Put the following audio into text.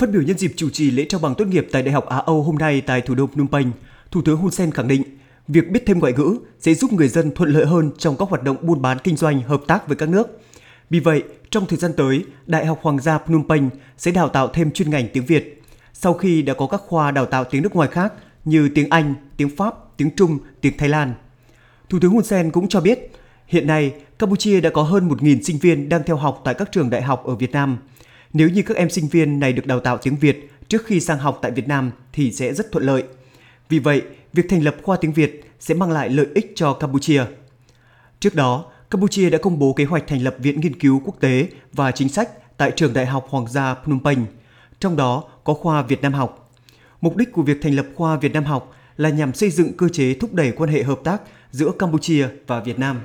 Phát biểu nhân dịp chủ trì lễ trao bằng tốt nghiệp tại Đại học Á Âu hôm nay tại thủ đô Phnom Penh, Thủ tướng Hun Sen khẳng định việc biết thêm ngoại ngữ sẽ giúp người dân thuận lợi hơn trong các hoạt động buôn bán kinh doanh hợp tác với các nước. Vì vậy, trong thời gian tới, Đại học Hoàng gia Phnom Penh sẽ đào tạo thêm chuyên ngành tiếng Việt. Sau khi đã có các khoa đào tạo tiếng nước ngoài khác như tiếng Anh, tiếng Pháp, tiếng Trung, tiếng Thái Lan. Thủ tướng Hun Sen cũng cho biết, hiện nay Campuchia đã có hơn 1.000 sinh viên đang theo học tại các trường đại học ở Việt Nam. Nếu như các em sinh viên này được đào tạo tiếng Việt trước khi sang học tại Việt Nam thì sẽ rất thuận lợi. Vì vậy, việc thành lập khoa tiếng Việt sẽ mang lại lợi ích cho Campuchia. Trước đó, Campuchia đã công bố kế hoạch thành lập Viện Nghiên cứu Quốc tế và Chính sách tại Trường Đại học Hoàng gia Phnom Penh, trong đó có khoa Việt Nam học. Mục đích của việc thành lập khoa Việt Nam học là nhằm xây dựng cơ chế thúc đẩy quan hệ hợp tác giữa Campuchia và Việt Nam.